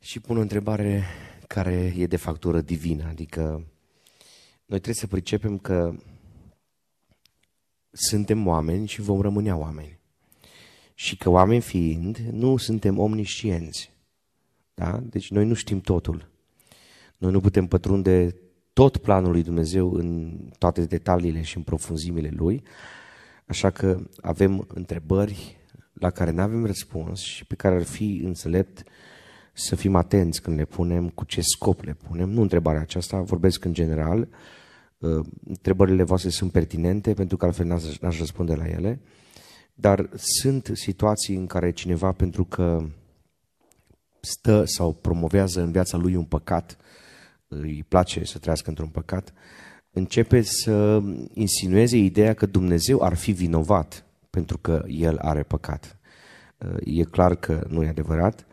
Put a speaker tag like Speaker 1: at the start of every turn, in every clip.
Speaker 1: și pun o întrebare care e de factură divină, adică noi trebuie să pricepem că suntem oameni și vom rămâne oameni. Și că oameni fiind, nu suntem omniscienți. Da? Deci noi nu știm totul. Noi nu putem pătrunde tot planul lui Dumnezeu în toate detaliile și în profunzimile lui, așa că avem întrebări la care nu avem răspuns și pe care ar fi înțelept să fim atenți când le punem, cu ce scop le punem. Nu întrebarea aceasta, vorbesc în general. Uh, întrebările voastre sunt pertinente pentru că altfel n-aș răspunde la ele. Dar sunt situații în care cineva, pentru că stă sau promovează în viața lui un păcat, îi place să trăiască într-un păcat, începe să insinueze ideea că Dumnezeu ar fi vinovat pentru că el are păcat. Uh, e clar că nu e adevărat.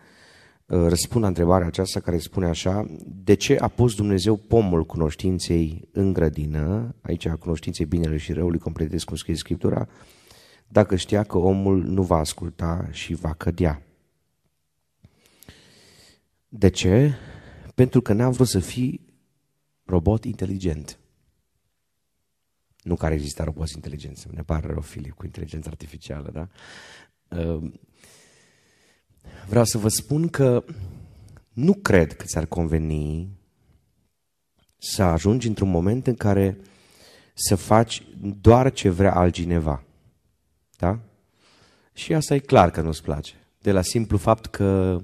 Speaker 1: Uh, răspund la întrebarea aceasta care spune așa, de ce a pus Dumnezeu pomul cunoștinței în grădină, aici a cunoștinței binelui și răului, completez cum scrie Scriptura, dacă știa că omul nu va asculta și va cădea. De ce? Pentru că n-a vrut să fii robot inteligent. Nu care există roboți inteligenți, ne pare rău, Filip, cu inteligență artificială, da? Uh, vreau să vă spun că nu cred că ți-ar conveni să ajungi într-un moment în care să faci doar ce vrea altcineva. Da? Și asta e clar că nu-ți place. De la simplu fapt că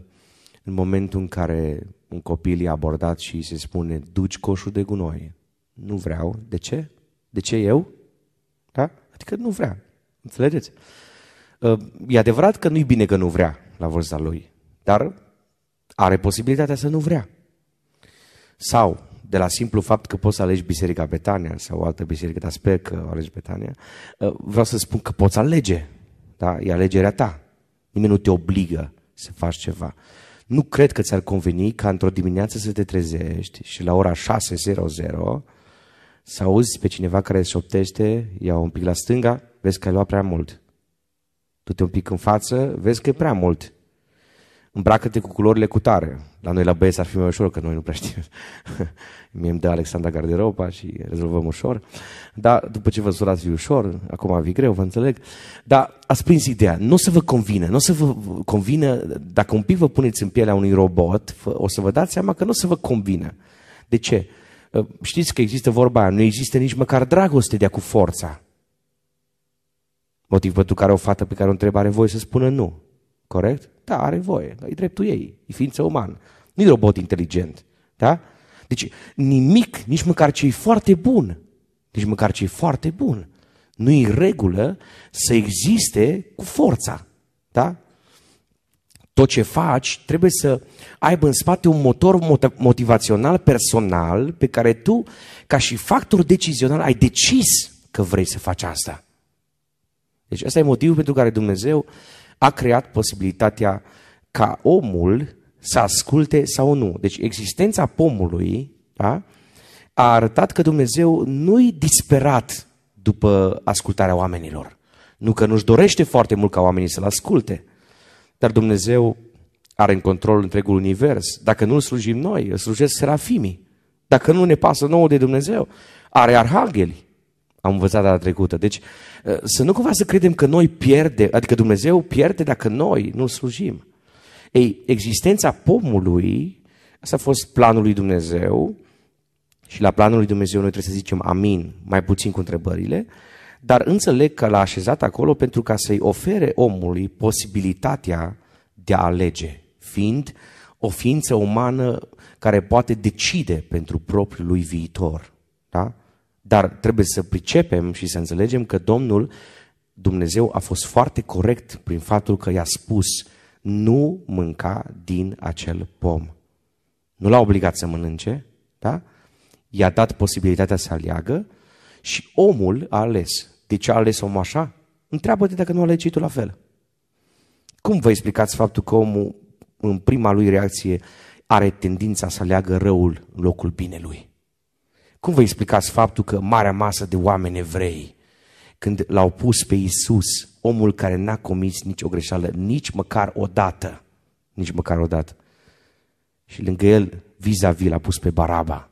Speaker 1: în momentul în care un copil e abordat și se spune duci coșul de gunoi, nu vreau. De ce? De ce eu? Da? Adică nu vrea. Înțelegeți? Uh, e adevărat că nu-i bine că nu vrea la vârsta lui, dar are posibilitatea să nu vrea. Sau, de la simplu fapt că poți să alegi Biserica Betania sau o altă biserică, dar sper că alegi Betania, uh, vreau să spun că poți alege. Da? E alegerea ta. Nimeni nu te obligă să faci ceva. Nu cred că ți-ar conveni ca într-o dimineață să te trezești și la ora 6.00 să auzi pe cineva care șoptește, ia un pic la stânga, vezi că ai luat prea mult. Du-te un pic în față, vezi că e prea mult. Îmbracă-te cu culorile cu tare. La noi la băieți ar fi mai ușor, că noi nu prea știm. Mie îmi dă Alexandra garderoba și rezolvăm ușor. Dar după ce vă surați ușor, acum vi greu, vă înțeleg. Dar ați prins ideea. Nu o să vă convină. Nu o să vă convină, dacă un pic vă puneți în pielea unui robot, o să vă dați seama că nu o să vă convină. De ce? Ă, știți că există vorba aia, nu există nici măcar dragoste de-a cu forța. Motiv pentru care o fată pe care o întreb are voie să spună nu. Corect? Da, are voie. E dreptul ei. E ființă umană. Nu e robot inteligent. Da? Deci nimic, nici măcar ce e foarte bun, nici măcar ce e foarte bun, nu e regulă să existe cu forța. Da? Tot ce faci trebuie să aibă în spate un motor motivațional personal pe care tu, ca și factor decizional, ai decis că vrei să faci asta. Deci ăsta e motivul pentru care Dumnezeu a creat posibilitatea ca omul să asculte sau nu. Deci existența pomului da, a arătat că Dumnezeu nu-i disperat după ascultarea oamenilor. Nu că nu-și dorește foarte mult ca oamenii să-L asculte, dar Dumnezeu are în control întregul univers. Dacă nu îl slujim noi, îl slujesc serafimii. Dacă nu ne pasă nouă de Dumnezeu, are arhangheli. Am învățat data trecută. Deci ă, să nu cumva să credem că noi pierde, adică Dumnezeu pierde dacă noi nu slujim. Ei, existența pomului, asta a fost planul lui Dumnezeu și la planul lui Dumnezeu noi trebuie să zicem amin, mai puțin cu întrebările, dar înțeleg că l-a așezat acolo pentru ca să-i ofere omului posibilitatea de a alege, fiind o ființă umană care poate decide pentru propriul lui viitor. Da? Dar trebuie să pricepem și să înțelegem că Domnul Dumnezeu a fost foarte corect prin faptul că i-a spus nu mânca din acel pom. Nu l-a obligat să mănânce, da? I-a dat posibilitatea să aleagă și omul a ales. De ce a ales omul așa? Întreabă-te dacă nu a ales tu la fel. Cum vă explicați faptul că omul, în prima lui reacție, are tendința să aleagă răul în locul binelui? Cum vă explicați faptul că marea masă de oameni evrei, când l-au pus pe Isus, omul care n-a comis nicio greșeală, nici măcar o dată, nici măcar o dată, și lângă el vis-a-vis l-a pus pe Baraba.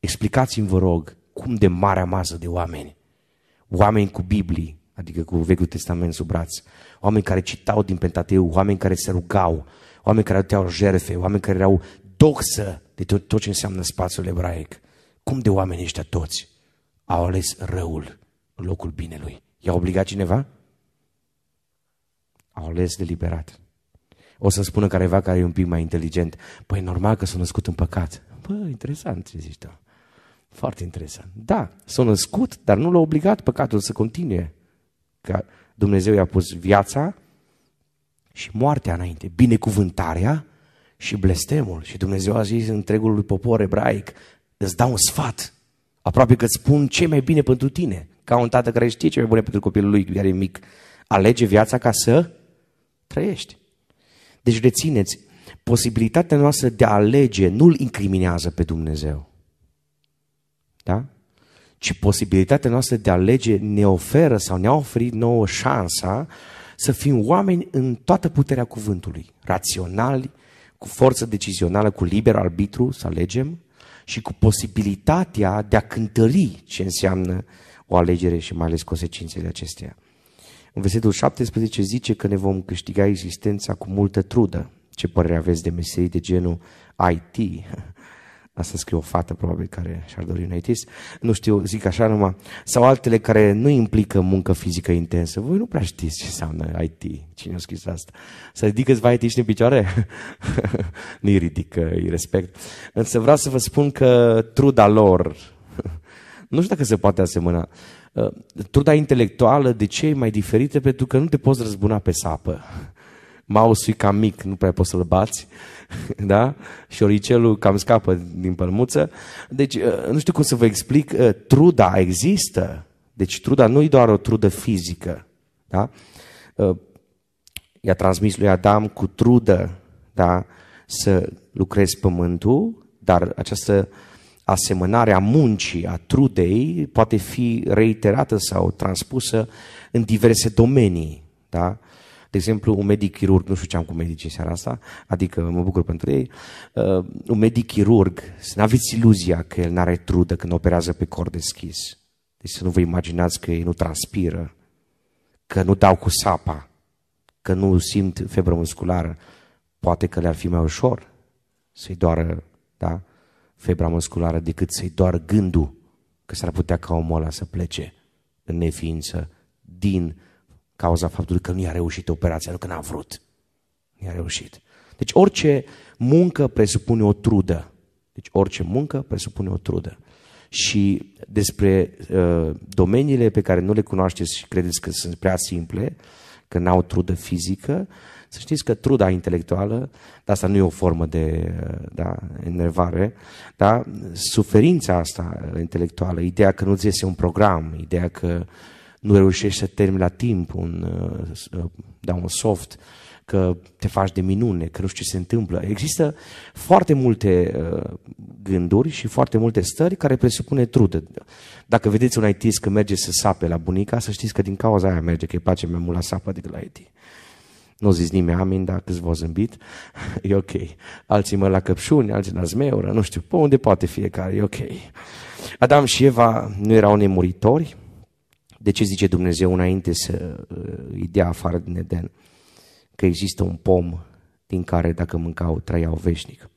Speaker 1: Explicați-mi, vă rog, cum de marea masă de oameni, oameni cu Biblii, adică cu Vechiul Testament sub braț, oameni care citau din Pentateu, oameni care se rugau, oameni care aduceau jerfe, oameni care erau doxă de tot, tot ce înseamnă spațiul ebraic. Cum de oameni ăștia toți au ales răul în locul binelui? I-a obligat cineva? Au ales deliberat. O să spună careva care e un pic mai inteligent. Păi normal că s-a născut în păcat. Bă, interesant ce zici tu. Foarte interesant. Da, s-a născut, dar nu l-a obligat păcatul să continue. Că Dumnezeu i-a pus viața și moartea înainte, binecuvântarea și blestemul. Și Dumnezeu a zis întregului popor ebraic, îți dau un sfat, aproape că îți spun ce mai bine pentru tine, ca un tată care știe ce mai bine pentru copilul lui, care e mic. Alege viața ca să trăiești. Deci rețineți, posibilitatea noastră de a alege nu-L incriminează pe Dumnezeu. Da? Ci posibilitatea noastră de a alege ne oferă sau ne-a oferit nouă șansa să fim oameni în toată puterea cuvântului, raționali, cu forță decizională, cu liber arbitru să alegem și cu posibilitatea de a cântări ce înseamnă o alegere și mai ales consecințele acesteia. În versetul 17 zice că ne vom câștiga existența cu multă trudă. Ce părere aveți de meserii de genul IT? Asta scrie o fată probabil care și-ar dori un ITist. Nu știu, zic așa numai. Sau altele care nu implică muncă fizică intensă. Voi nu prea știți ce înseamnă IT. Cine a scris asta? Să ridică câțiva it în picioare? Nu-i ridică, îi respect. Însă vreau să vă spun că truda lor, nu știu dacă se poate asemăna, uh, truda intelectuală de ce e mai diferită? Pentru că nu te poți răzbuna pe sapă mouse cam mic, nu prea poți să-l bați, da? Și oricelul cam scapă din pălmuță. Deci, uh, nu știu cum să vă explic, uh, truda există. Deci truda nu e doar o trudă fizică, da? Uh, i-a transmis lui Adam cu trudă, da? Să lucrezi pământul, dar această asemănare a muncii, a trudei, poate fi reiterată sau transpusă în diverse domenii, da? De exemplu, un medic chirurg, nu știu ce am cu medicii seara asta, adică mă bucur pentru ei, uh, un medic chirurg, să nu aveți iluzia că el n-are trudă când operează pe cor deschis. Deci să nu vă imaginați că ei nu transpiră, că nu dau cu sapa, că nu simt febră musculară. Poate că le-ar fi mai ușor să-i doară da, febra musculară decât să-i doară gândul că s-ar putea ca omul ăla să plece în neființă din cauza faptului că nu i-a reușit operația, nu că n-a vrut. Nu i-a reușit. Deci orice muncă presupune o trudă. Deci orice muncă presupune o trudă. Și despre uh, domeniile pe care nu le cunoașteți și credeți că sunt prea simple, că n-au trudă fizică, să știți că truda intelectuală, dar asta nu e o formă de uh, da, enervare, da, suferința asta intelectuală, ideea că nu-ți iese un program, ideea că uh, nu reușești să termini la timp un, uh, uh, da, un soft, că te faci de minune, că nu știu ce se întâmplă. Există foarte multe uh, gânduri și foarte multe stări care presupune trudă. Dacă vedeți un IT că merge să sape la bunica, să știți că din cauza aia merge, că îi place mai mult la sapă decât la IT. Nu zis nimeni amin, dar câți v zâmbit, e ok. Alții mă la căpșuni, alții la zmeură, nu știu, pe unde poate fiecare, e ok. Adam și Eva nu erau nemuritori, de ce zice Dumnezeu înainte să uh, îi dea afară din Eden? Că există un pom din care dacă mâncau trăiau veșnic.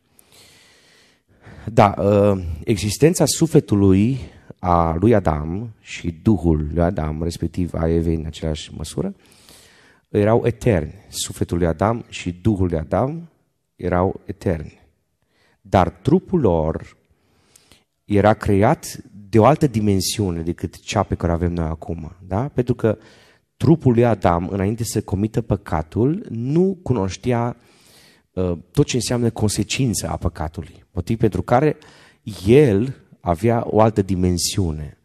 Speaker 1: Da, uh, existența sufletului a lui Adam și Duhul lui Adam, respectiv a Evei în același măsură, erau eterni. Sufletul lui Adam și Duhul lui Adam erau eterni. Dar trupul lor era creat de o altă dimensiune decât cea pe care o avem noi acum. Da? Pentru că trupul lui Adam, înainte să comită păcatul, nu cunoștea uh, tot ce înseamnă consecința a păcatului. Motiv pentru care el avea o altă dimensiune.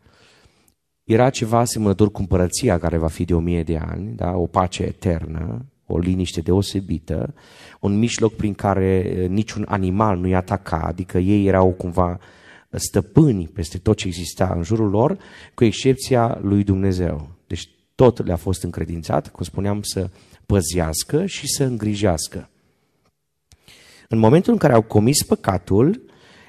Speaker 1: Era ceva asemănător cu împărăția care va fi de o mie de ani, da? o pace eternă, o liniște deosebită, un mijloc prin care uh, niciun animal nu-i ataca, adică ei erau cumva stăpâni peste tot ce exista în jurul lor, cu excepția lui Dumnezeu. Deci tot le-a fost încredințat, cum spuneam, să păzească și să îngrijească. În momentul în care au comis păcatul,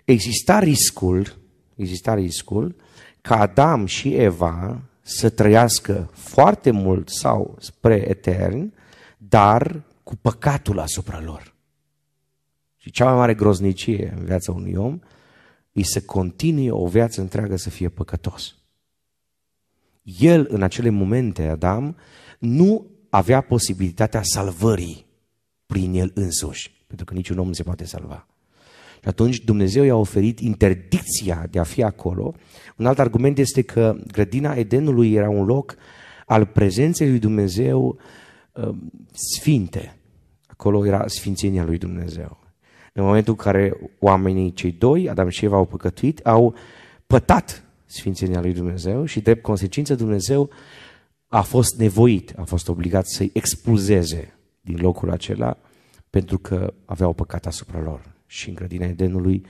Speaker 1: exista riscul, exista riscul ca Adam și Eva să trăiască foarte mult sau spre etern, dar cu păcatul asupra lor. Și cea mai mare groznicie în viața unui om e să continue o viață întreagă să fie păcătos. El, în acele momente, Adam, nu avea posibilitatea salvării prin el însuși, pentru că niciun om nu se poate salva. Și atunci Dumnezeu i-a oferit interdicția de a fi acolo. Un alt argument este că grădina Edenului era un loc al prezenței lui Dumnezeu uh, sfinte. Acolo era sfințenia lui Dumnezeu. În momentul în care oamenii, cei doi, Adam și Eva, au păcătuit, au pătat sfințenia lui Dumnezeu și drept consecință Dumnezeu a fost nevoit, a fost obligat să-i expulzeze din locul acela pentru că aveau păcat asupra lor. Și în grădina Edenului,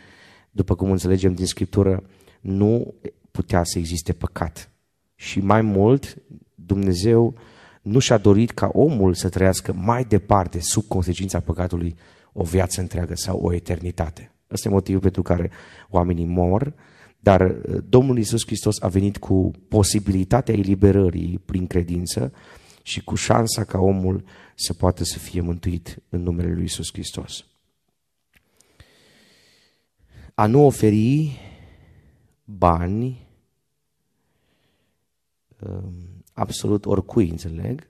Speaker 1: după cum înțelegem din Scriptură, nu putea să existe păcat. Și mai mult, Dumnezeu nu și-a dorit ca omul să trăiască mai departe, sub consecința păcatului, o viață întreagă sau o eternitate. Ăsta e motivul pentru care oamenii mor, dar uh, Domnul Isus Hristos a venit cu posibilitatea eliberării prin credință și cu șansa ca omul să poată să fie mântuit în numele Lui Isus Hristos. A nu oferi bani um, absolut oricui, înțeleg,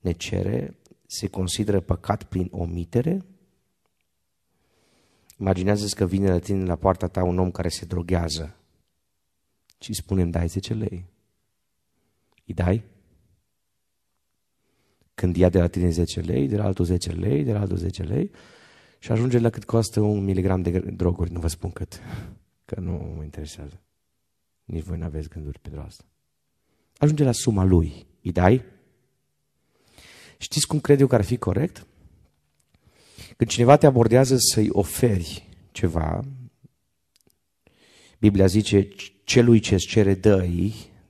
Speaker 1: ne cere, se consideră păcat prin omitere. Imaginează-ți că vine la tine la poarta ta un om care se droghează și spunem dai 10 lei. Îi dai? Când ia de la tine 10 lei, de la altul 10 lei, de la altul 10 lei și ajunge la cât costă un miligram de droguri, nu vă spun cât, că nu mă interesează. Nici voi nu aveți gânduri pentru asta. Ajunge la suma lui. Îi dai? Știți cum cred eu că ar fi corect? Când cineva te abordează să-i oferi ceva, Biblia zice, celui ce-ți cere dă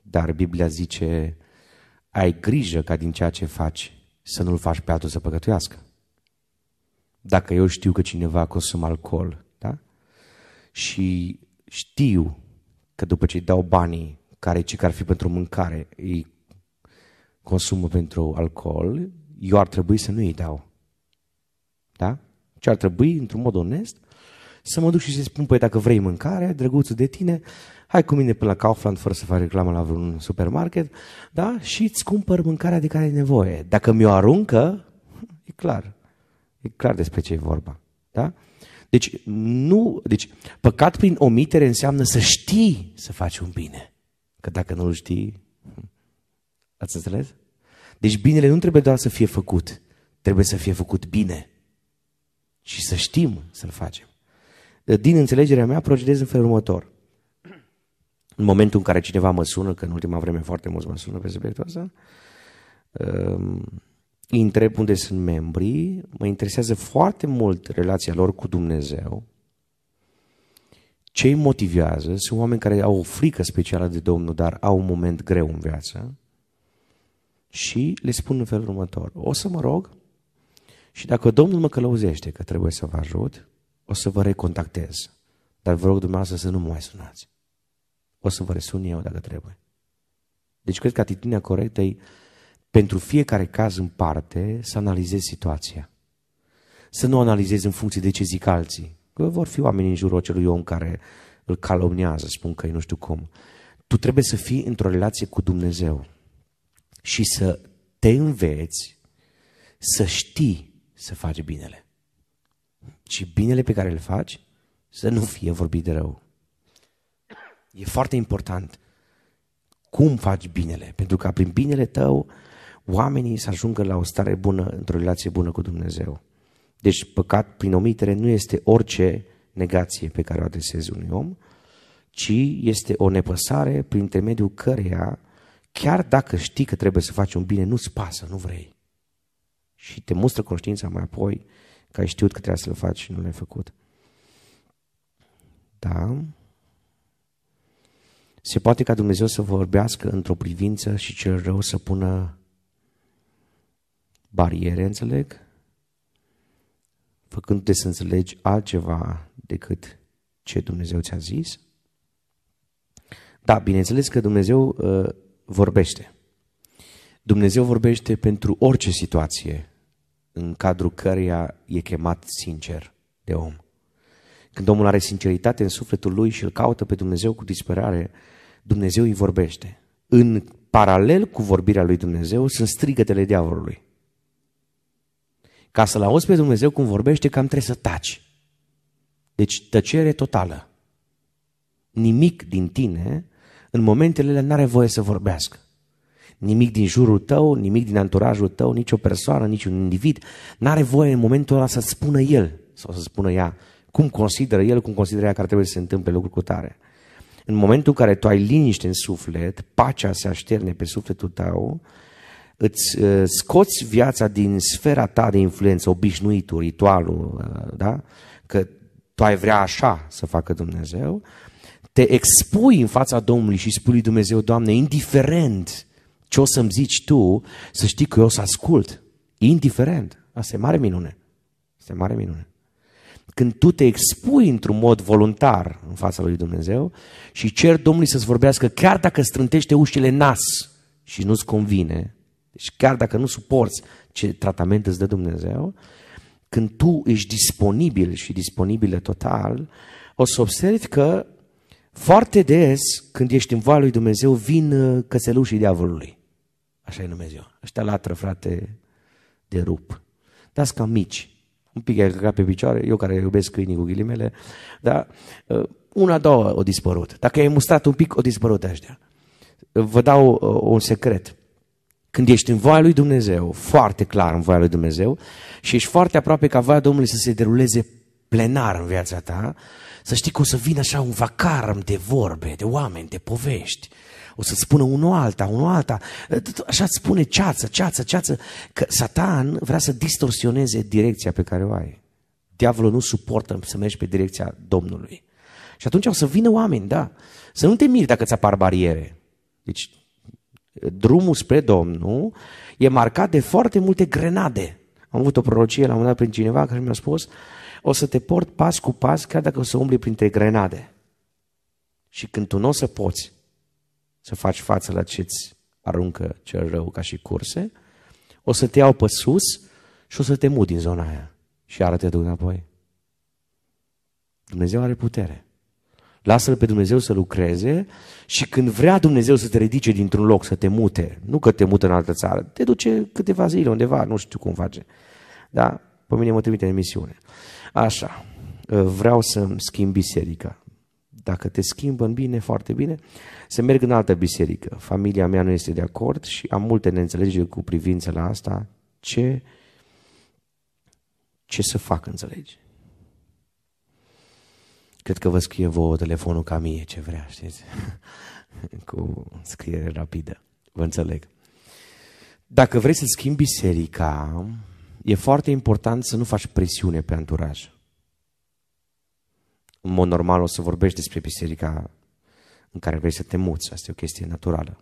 Speaker 1: dar Biblia zice, ai grijă ca din ceea ce faci să nu-l faci pe altul să păcătuiască. Dacă eu știu că cineva consumă alcool, da? Și știu că după ce îi dau banii care ce ar fi pentru mâncare, îi consumă pentru alcool, eu ar trebui să nu îi dau. Da? Ce ar trebui, într-un mod onest, să mă duc și să spun, păi dacă vrei mâncare, drăguțul de tine, hai cu mine până la Kaufland fără să fac reclamă la vreun supermarket, da? Și îți cumpăr mâncarea de care ai nevoie. Dacă mi-o aruncă, e clar. E clar despre ce e vorba. Da? Deci, nu, deci, păcat prin omitere înseamnă să știi să faci un bine. Că dacă nu-l știi, ați înțeles? Deci binele nu trebuie doar să fie făcut, trebuie să fie făcut bine. Și să știm să-l facem. Din înțelegerea mea, procedez în felul următor. În momentul în care cineva mă sună, că în ultima vreme foarte mulți mă sună pe subiectul ăsta, um, îi întreb unde sunt membrii, mă interesează foarte mult relația lor cu Dumnezeu, ce îi motivează, sunt oameni care au o frică specială de Domnul, dar au un moment greu în viață și le spun în felul următor, o să mă rog și dacă Domnul mă călăuzește că trebuie să vă ajut, o să vă recontactez. Dar vă rog dumneavoastră să nu mă mai sunați. O să vă resun eu dacă trebuie. Deci cred că atitudinea corectă e pentru fiecare caz în parte să analizezi situația. Să nu analizezi în funcție de ce zic alții. Că vor fi oameni în jurul acelui om care îl calomniază, spun că e nu știu cum. Tu trebuie să fii într-o relație cu Dumnezeu și să te înveți să știi să faci binele. Și binele pe care îl faci să nu fie vorbit de rău. E foarte important cum faci binele, pentru că prin binele tău oamenii să ajungă la o stare bună, într-o relație bună cu Dumnezeu. Deci păcat prin omitere nu este orice negație pe care o adresezi unui om, ci este o nepăsare prin intermediul căreia, chiar dacă știi că trebuie să faci un bine, nu-ți pasă, nu vrei. Și te mustră conștiința mai apoi că ai știut că trebuie să-l faci și nu l-ai făcut. Da? Se poate ca Dumnezeu să vorbească într-o privință și cel rău să pună bariere, înțeleg? făcându-te să înțelegi altceva decât ce Dumnezeu ți-a zis? Da, bineînțeles că Dumnezeu uh, vorbește. Dumnezeu vorbește pentru orice situație în cadrul căreia e chemat sincer de om. Când omul are sinceritate în sufletul lui și îl caută pe Dumnezeu cu disperare, Dumnezeu îi vorbește. În paralel cu vorbirea lui Dumnezeu sunt strigătele diavolului. Ca să-L auzi pe Dumnezeu cum vorbește, cam trebuie să taci. Deci tăcere totală. Nimic din tine, în momentele alea, n-are voie să vorbească. Nimic din jurul tău, nimic din anturajul tău, nicio persoană, niciun individ, n-are voie în momentul ăla să spună el sau să spună ea cum consideră el, cum consideră ea că ar trebui să se întâmple lucruri cu tare. În momentul în care tu ai liniște în suflet, pacea se așterne pe sufletul tău, îți uh, scoți viața din sfera ta de influență, obișnuitul, ritualul, uh, da? că tu ai vrea așa să facă Dumnezeu, te expui în fața Domnului și spui lui Dumnezeu, Doamne, indiferent ce o să-mi zici Tu, să știi că eu o să ascult. Indiferent. Asta e mare minune. Asta e mare minune. Când tu te expui într-un mod voluntar în fața lui Dumnezeu și cer Domnului să-ți vorbească chiar dacă strântește ușile nas și nu-ți convine, deci chiar dacă nu suporți ce tratament îți dă Dumnezeu, când tu ești disponibil și disponibilă total, o să observi că foarte des, când ești în voia lui Dumnezeu, vin uh, cățelușii diavolului. Așa e Dumnezeu. Ăștia latră, frate, de rup. Dați ca mici. Un pic ai căcat pe picioare, eu care iubesc câinii cu ghilimele, dar uh, una, două o dispărut. Dacă ai mustrat un pic, o dispărut ăștia. Vă dau uh, un secret. Când ești în voia lui Dumnezeu, foarte clar în voia lui Dumnezeu, și ești foarte aproape ca voia Domnului să se deruleze plenar în viața ta, să știi că o să vină așa un vacarm de vorbe, de oameni, de povești. O să-ți spună unul alta, unul alta. Așa îți spune ceață, ceață, ceață. Că Satan vrea să distorsioneze direcția pe care o ai. Diavolul nu suportă să mergi pe direcția Domnului. Și atunci o să vină oameni, da. Să nu te miri dacă ți apar bariere. Deci, drumul spre Domnul e marcat de foarte multe grenade. Am avut o prorocie la un moment dat prin cineva care mi-a spus o să te port pas cu pas, chiar dacă o să umbli printre grenade. Și când tu nu o să poți să faci față la ce-ți aruncă cel rău ca și curse, o să te iau pe sus și o să te mut din zona aia și iară te duc înapoi. Dumnezeu are putere. Lasă-L pe Dumnezeu să lucreze și când vrea Dumnezeu să te ridice dintr-un loc, să te mute, nu că te mută în altă țară, te duce câteva zile undeva, nu știu cum face. Da? Pe mine mă trimite în misiune. Așa, vreau să schimb biserica. Dacă te schimbă în bine, foarte bine, să merg în altă biserică. Familia mea nu este de acord și am multe neînțelegeri cu privință la asta. Ce, ce să fac, înțelegi? Cred că vă scrie vouă telefonul ca mie, ce vrea, știți? cu scriere rapidă. Vă înțeleg. Dacă vrei să schimbi biserica, e foarte important să nu faci presiune pe anturaj. În mod normal o să vorbești despre biserica în care vrei să te muți, asta e o chestie naturală.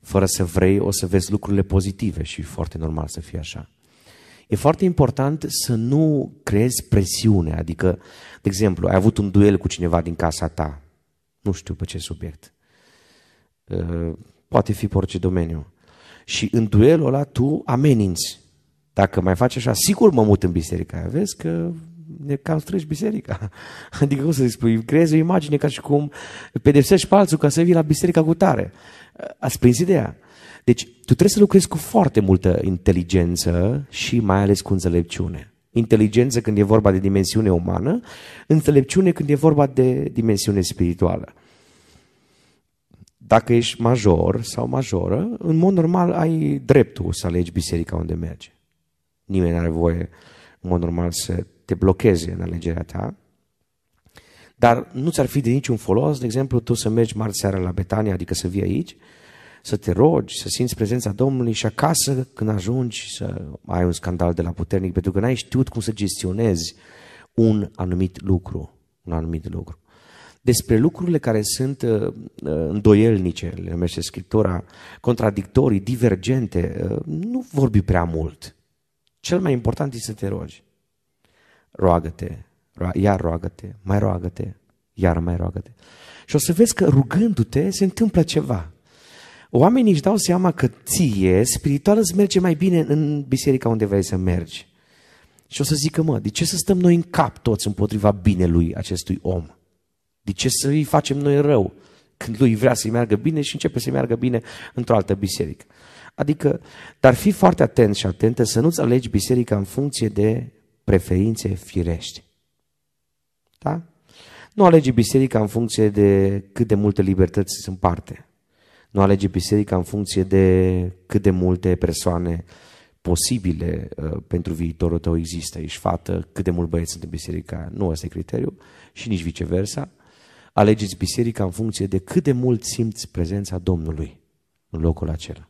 Speaker 1: Fără să vrei, o să vezi lucrurile pozitive și e foarte normal să fie așa. E foarte important să nu creezi presiune, adică, de exemplu, ai avut un duel cu cineva din casa ta, nu știu pe ce subiect, uh, poate fi pe orice domeniu, și în duelul ăla tu ameninți dacă mai faci așa, sigur mă mut în biserica aia. Vezi că ne cam strângi biserica. Adică cum să spui, creezi o imagine ca și cum pedepsești pe alții ca să vii la biserica cu tare. Ați prins ideea? Deci tu trebuie să lucrezi cu foarte multă inteligență și mai ales cu înțelepciune. Inteligență când e vorba de dimensiune umană, înțelepciune când e vorba de dimensiune spirituală. Dacă ești major sau majoră, în mod normal ai dreptul să alegi biserica unde mergi. Nimeni nu are voie, în mod normal, să te blocheze în alegerea ta. Dar nu ți-ar fi de niciun folos, de exemplu, tu să mergi marți seara la Betania, adică să vii aici, să te rogi, să simți prezența Domnului și acasă, când ajungi, să ai un scandal de la puternic, pentru că n-ai știut cum să gestionezi un anumit lucru. Un anumit lucru. Despre lucrurile care sunt uh, uh îndoielnice, le numește Scriptura, contradictorii, divergente, uh, nu vorbi prea mult. Cel mai important este să te rogi. roagă-te, iar roagă-te, mai roagă-te, iar mai roagă-te. Și o să vezi că rugându-te se întâmplă ceva. Oamenii își dau seama că ție, spiritual, îți merge mai bine în biserica unde vrei să mergi. Și o să zică, mă, de ce să stăm noi în cap toți împotriva binelui acestui om? De ce să îi facem noi rău când lui vrea să-i meargă bine și începe să-i meargă bine într-o altă biserică? Adică, dar fi foarte atent și atentă să nu-ți alegi biserica în funcție de preferințe firești. Da? Nu alege biserica în funcție de cât de multe libertăți sunt parte. Nu alege biserica în funcție de cât de multe persoane posibile uh, pentru viitorul tău există. Ești fată, cât de mult băieți sunt în biserica Nu ăsta e criteriu și nici viceversa. Alegeți biserica în funcție de cât de mult simți prezența Domnului în locul acela.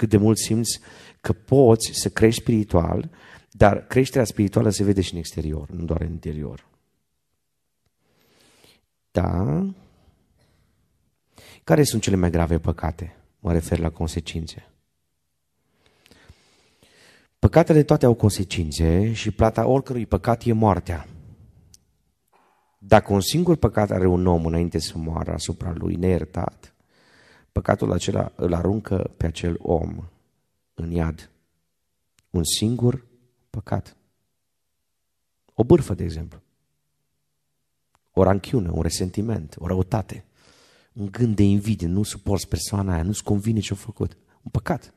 Speaker 1: Cât de mult simți că poți să crești spiritual, dar creșterea spirituală se vede și în exterior, nu doar în interior. Da? Care sunt cele mai grave păcate? Mă refer la consecințe. Păcatele toate au consecințe și plata oricărui păcat e moartea. Dacă un singur păcat are un om înainte să moară asupra lui neiertat, păcatul acela îl aruncă pe acel om în iad. Un singur păcat. O bârfă, de exemplu. O ranchiune, un resentiment, o răutate. Un gând de invidie, nu suporți persoana aia, nu-ți convine ce-a făcut. Un păcat.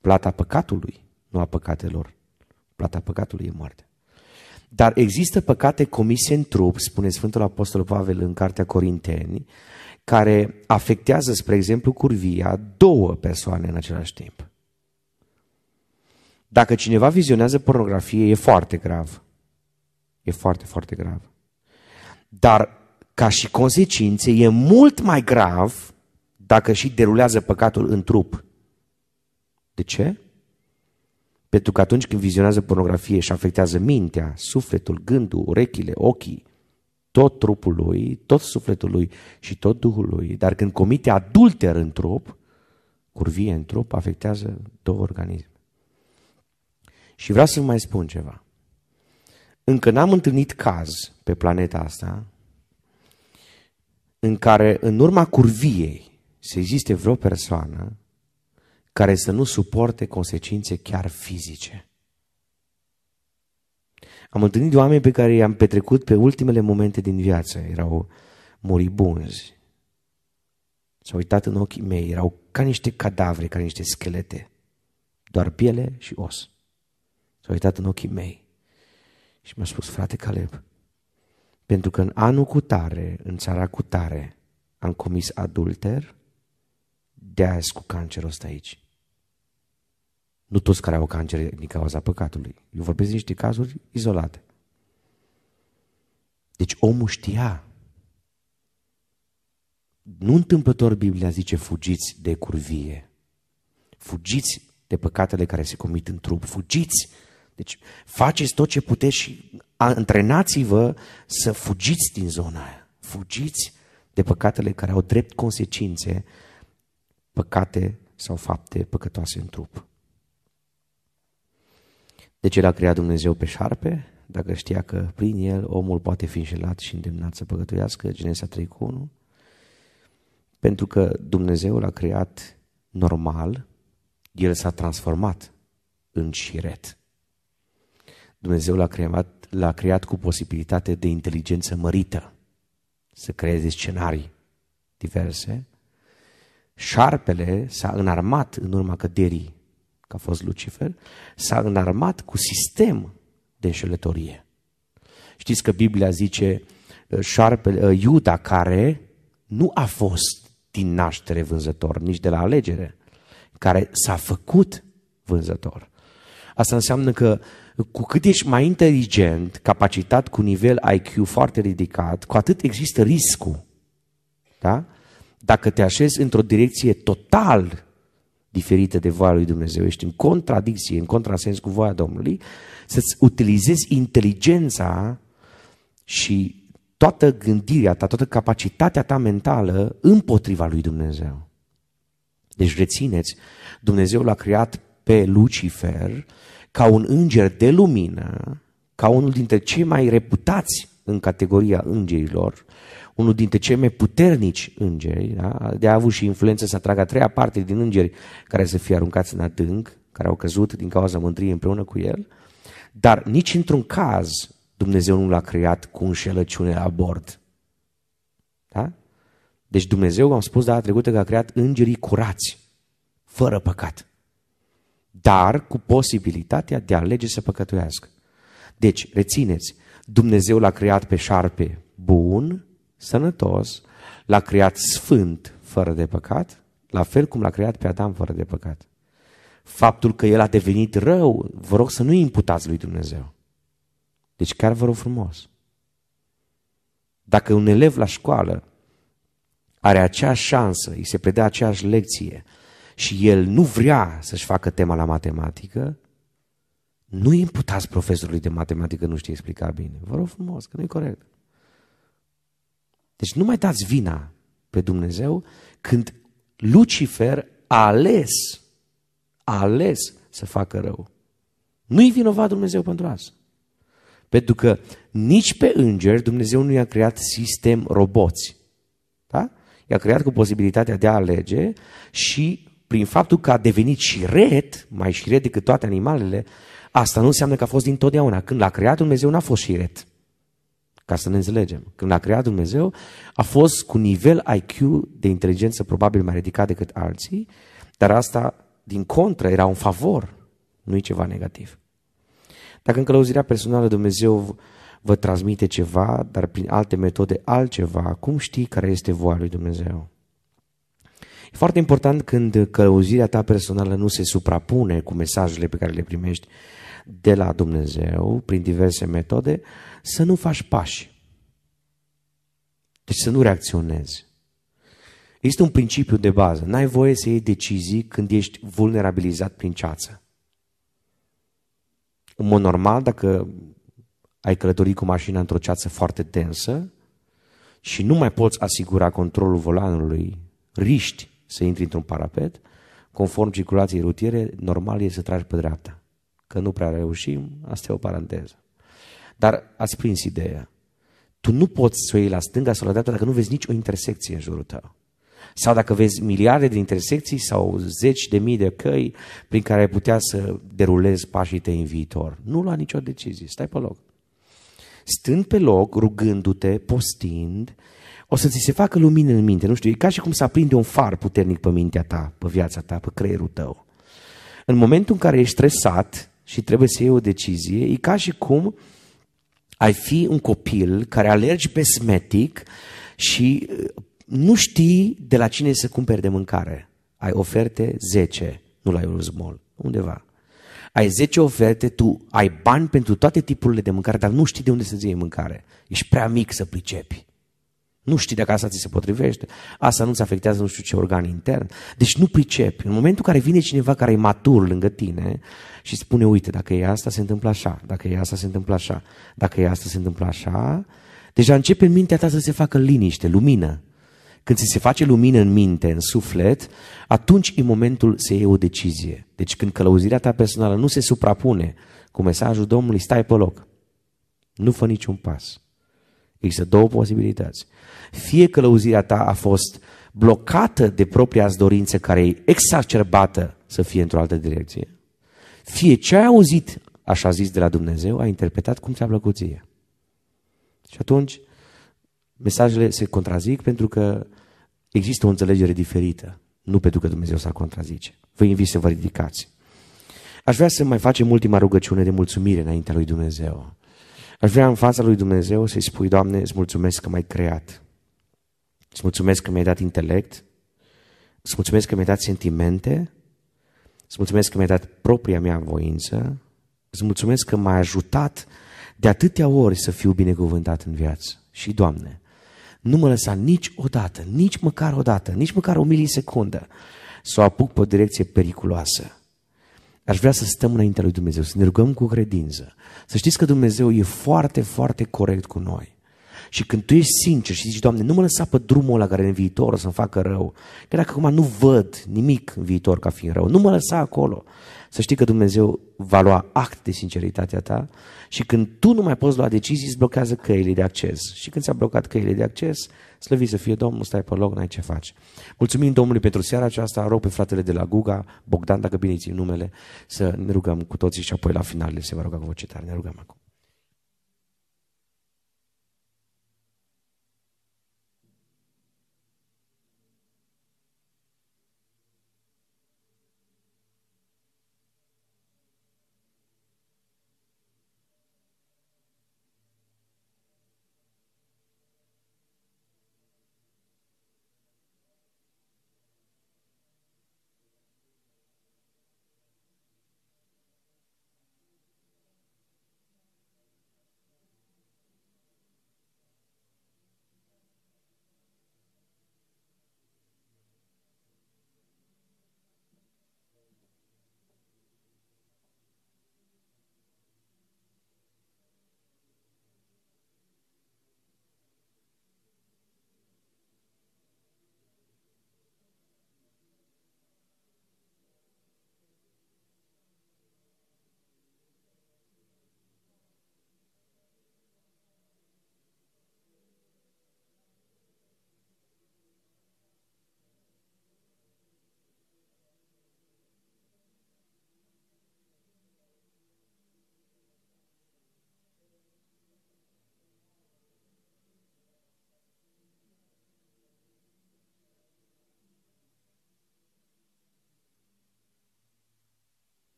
Speaker 1: Plata păcatului nu a păcatelor. Plata păcatului e moarte. Dar există păcate comise în trup, spune Sfântul Apostol Pavel în Cartea Corinteni, care afectează, spre exemplu, curvia două persoane în același timp. Dacă cineva vizionează pornografie, e foarte grav. E foarte, foarte grav. Dar, ca și consecințe, e mult mai grav dacă și derulează păcatul în trup. De ce? Pentru că atunci când vizionează pornografie și afectează mintea, sufletul, gândul, urechile, ochii, tot trupul lui, tot sufletul lui și tot Duhul lui, dar când comite adulter în trup, curvie în trup, afectează două organisme. Și vreau să vă mai spun ceva. Încă n-am întâlnit caz pe planeta asta în care în urma curviei să existe vreo persoană care să nu suporte consecințe chiar fizice. Am întâlnit oameni pe care i-am petrecut pe ultimele momente din viață. Erau moribunzi. S-au uitat în ochii mei. Erau ca niște cadavre, ca niște schelete. Doar piele și os. S-au uitat în ochii mei. Și mi-a spus, frate Caleb, pentru că în anul cu tare, în țara cu tare, am comis adulter, de-aia cu cancerul ăsta aici. Nu toți care au cancer din cauza păcatului. Eu vorbesc de niște cazuri izolate. Deci omul știa. Nu întâmplător Biblia zice fugiți de curvie. Fugiți de păcatele care se comit în trup. Fugiți. Deci faceți tot ce puteți și antrenați-vă să fugiți din zona aia. Fugiți de păcatele care au drept consecințe păcate sau fapte păcătoase în trup. De ce l-a creat Dumnezeu pe șarpe? Dacă știa că prin el omul poate fi înșelat și îndemnat să păcătuiască, Genesa 3 cu 1. Pentru că Dumnezeu l-a creat normal, el s-a transformat în șiret. Dumnezeu l-a creat, l-a creat cu posibilitate de inteligență mărită, să creeze scenarii diverse. Șarpele s-a înarmat în urma căderii că a fost Lucifer, s-a înarmat cu sistem de înșelătorie. Știți că Biblia zice uh, șarpele, uh, Iuda care nu a fost din naștere vânzător, nici de la alegere, care s-a făcut vânzător. Asta înseamnă că cu cât ești mai inteligent, capacitat cu nivel IQ foarte ridicat, cu atât există riscul. Da? Dacă te așezi într-o direcție total diferită de voia lui Dumnezeu, ești în contradicție, în contrasens cu voia Domnului, să-ți utilizezi inteligența și toată gândirea ta, toată capacitatea ta mentală împotriva lui Dumnezeu. Deci rețineți, Dumnezeu l-a creat pe Lucifer ca un înger de lumină ca unul dintre cei mai reputați în categoria îngerilor, unul dintre cei mai puternici îngeri, da? de a avut și influență să atragă a treia parte din îngeri care să fie aruncați în adânc, care au căzut din cauza mândriei împreună cu el, dar nici într-un caz Dumnezeu nu l-a creat cu înșelăciune la bord. Da? Deci Dumnezeu, am spus data trecută, că a creat îngerii curați, fără păcat, dar cu posibilitatea de a alege să păcătuiască. Deci, rețineți, Dumnezeu l-a creat pe șarpe bun, sănătos, l-a creat sfânt, fără de păcat, la fel cum l-a creat pe Adam fără de păcat. Faptul că el a devenit rău, vă rog să nu imputați lui Dumnezeu. Deci chiar vă rog frumos. Dacă un elev la școală are aceeași șansă, îi se predă aceeași lecție și el nu vrea să-și facă tema la matematică, nu imputați profesorului de matematică nu știe explica bine. Vă rog frumos, că nu e corect. Deci nu mai dați vina pe Dumnezeu când Lucifer a ales, a ales să facă rău. Nu-i vinovat Dumnezeu pentru asta. Pentru că nici pe îngeri Dumnezeu nu i-a creat sistem roboți. Da? I-a creat cu posibilitatea de a alege și prin faptul că a devenit și ret, mai și ret decât toate animalele, asta nu înseamnă că a fost dintotdeauna. Când l-a creat Dumnezeu n-a fost și ret. Ca să ne înțelegem. Când l-a creat Dumnezeu, a fost cu nivel IQ de inteligență probabil mai ridicat decât alții, dar asta, din contră, era un favor, nu e ceva negativ. Dacă în călăuzirea personală Dumnezeu vă transmite ceva, dar prin alte metode altceva, cum știi care este voia lui Dumnezeu? E foarte important când călăuzirea ta personală nu se suprapune cu mesajele pe care le primești de la Dumnezeu prin diverse metode, să nu faci pași. Deci să nu reacționezi. Este un principiu de bază. N-ai voie să iei decizii când ești vulnerabilizat prin ceață. În mod normal, dacă ai călătorit cu mașina într-o ceață foarte tensă și nu mai poți asigura controlul volanului, riști să intri într-un parapet, conform circulației rutiere, normal e să tragi pe dreapta. Că nu prea reușim, asta e o paranteză. Dar ați prins ideea. Tu nu poți să o iei la stânga sau la dreapta dacă nu vezi nici o intersecție în jurul tău. Sau dacă vezi miliarde de intersecții sau zeci de mii de căi prin care ai putea să derulezi pașii tăi în viitor. Nu lua nicio decizie, stai pe loc. Stând pe loc, rugându-te, postind, o să ți se facă lumină în minte. Nu știu, e ca și cum să aprinde un far puternic pe mintea ta, pe viața ta, pe creierul tău. În momentul în care ești stresat și trebuie să iei o decizie, e ca și cum ai fi un copil care alergi pe smetic și nu știi de la cine să cumperi de mâncare. Ai oferte 10, nu la Eurosmall, undeva. Ai 10 oferte, tu ai bani pentru toate tipurile de mâncare, dar nu știi de unde să-ți iei mâncare. Ești prea mic să pricepi. Nu știi dacă asta ți se potrivește. Asta nu-ți afectează nu știu ce organ intern. Deci nu pricepi. În momentul în care vine cineva care e matur lângă tine și spune, uite, dacă e asta, se întâmplă așa. Dacă e asta, se întâmplă așa. Dacă e asta, se întâmplă așa. Deja începe în mintea ta să se facă liniște, lumină. Când ți se face lumină în minte, în suflet, atunci e momentul să iei o decizie. Deci când călăuzirea ta personală nu se suprapune cu mesajul Domnului, stai pe loc. Nu fă niciun pas. Există două posibilități. Fie călăuzirea ta a fost blocată de propria dorință care e exacerbată să fie într-o altă direcție, fie ce ai auzit, așa zis, de la Dumnezeu, a interpretat cum ți-a plăcut ție. Și atunci, mesajele se contrazic pentru că există o înțelegere diferită, nu pentru că Dumnezeu s-ar contrazice. Vă invit să vă ridicați. Aș vrea să mai facem ultima rugăciune de mulțumire înaintea lui Dumnezeu. Aș vrea în fața lui Dumnezeu să-i spui, Doamne, îți mulțumesc că m-ai creat. Îți mulțumesc că mi-ai dat intelect. Îți mulțumesc că mi-ai dat sentimente. Îți mulțumesc că mi-ai dat propria mea voință. Îți mulțumesc că m-ai ajutat de atâtea ori să fiu binecuvântat în viață. Și, Doamne, nu mă lăsa nici odată, nici măcar o dată, nici măcar o milisecundă să o apuc pe o direcție periculoasă. Aș vrea să stăm înaintea lui Dumnezeu, să ne rugăm cu credință. Să știți că Dumnezeu e foarte, foarte corect cu noi. Și când tu ești sincer și zici, Doamne, nu mă lăsa pe drumul ăla care în viitor o să-mi facă rău, chiar dacă acum nu văd nimic în viitor ca fiind rău, nu mă lăsa acolo. Să știi că Dumnezeu va lua act de sinceritatea ta și când tu nu mai poți lua decizii, îți blochează căile de acces. Și când ți-a blocat căile de acces, slăvi să fie Domnul, stai pe loc, n-ai ce faci. Mulțumim Domnului pentru seara aceasta, rog pe fratele de la Guga, Bogdan, dacă bine ții numele, să ne rugăm cu toții și apoi la final se va ruga cu voce tare. Ne rugăm acum.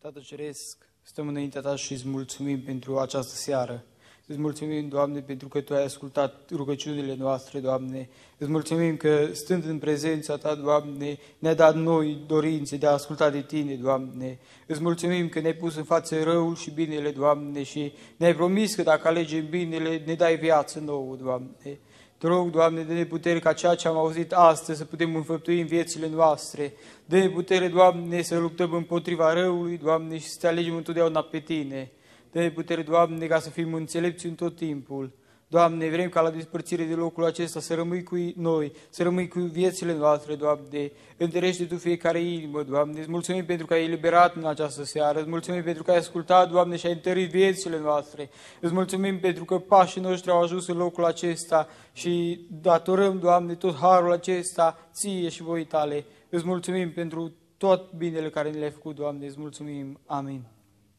Speaker 2: Tată Ceresc, stăm înaintea Ta și îți mulțumim pentru această seară. Îți mulțumim, Doamne, pentru că Tu ai ascultat rugăciunile noastre, Doamne. Îți mulțumim că, stând în prezența Ta, Doamne, ne-ai dat noi dorințe de a asculta de Tine, Doamne. Îți mulțumim că ne-ai pus în față răul și binele, Doamne, și ne-ai promis că dacă alegem binele, ne dai viață nouă, Doamne. Te rog, Doamne, de putere ca ceea ce am auzit astăzi să putem înfăptui în viețile noastre. de putere, Doamne, să luptăm împotriva răului, Doamne, și să te alegem întotdeauna pe Tine. de putere, Doamne, ca să fim înțelepți în tot timpul. Doamne, vrem ca la despărțire de locul acesta să rămâi cu noi, să rămâi cu viețile noastre, Doamne. Întărește Tu fiecare inimă, Doamne. Îți mulțumim pentru că ai eliberat în această seară. Îți mulțumim pentru că ai ascultat, Doamne, și ai întărit viețile noastre. Îți mulțumim pentru că pașii noștri au ajuns în locul acesta și datorăm, Doamne, tot harul acesta Ție și voi Tale. Îți mulțumim pentru tot binele care ne le-ai făcut, Doamne. Îți mulțumim. Amin.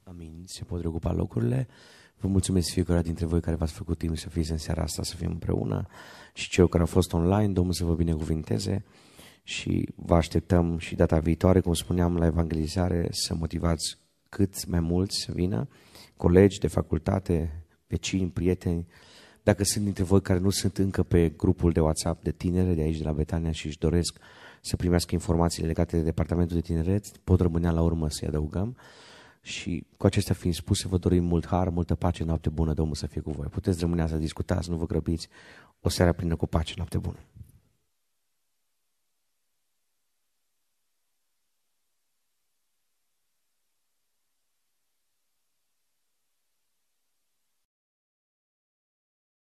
Speaker 1: Amin. Se pot reocupa locurile. Vă mulțumesc fiecare dintre voi care v-ați făcut timp să fiți în seara asta, să fim împreună și cei care au fost online, Domnul să vă binecuvinteze și vă așteptăm și data viitoare, cum spuneam, la evangelizare să motivați cât mai mulți să vină, colegi de facultate, vecini, prieteni, dacă sunt dintre voi care nu sunt încă pe grupul de WhatsApp de tinere de aici de la Betania și își doresc să primească informații legate de departamentul de tineret, pot rămâne la urmă să-i adăugăm. Și cu acestea fiind spuse, vă dorim mult har, multă pace, noapte bună, Domnul să fie cu voi. Puteți rămâne să discutați, nu vă grăbiți. O seară plină cu pace, noapte bună.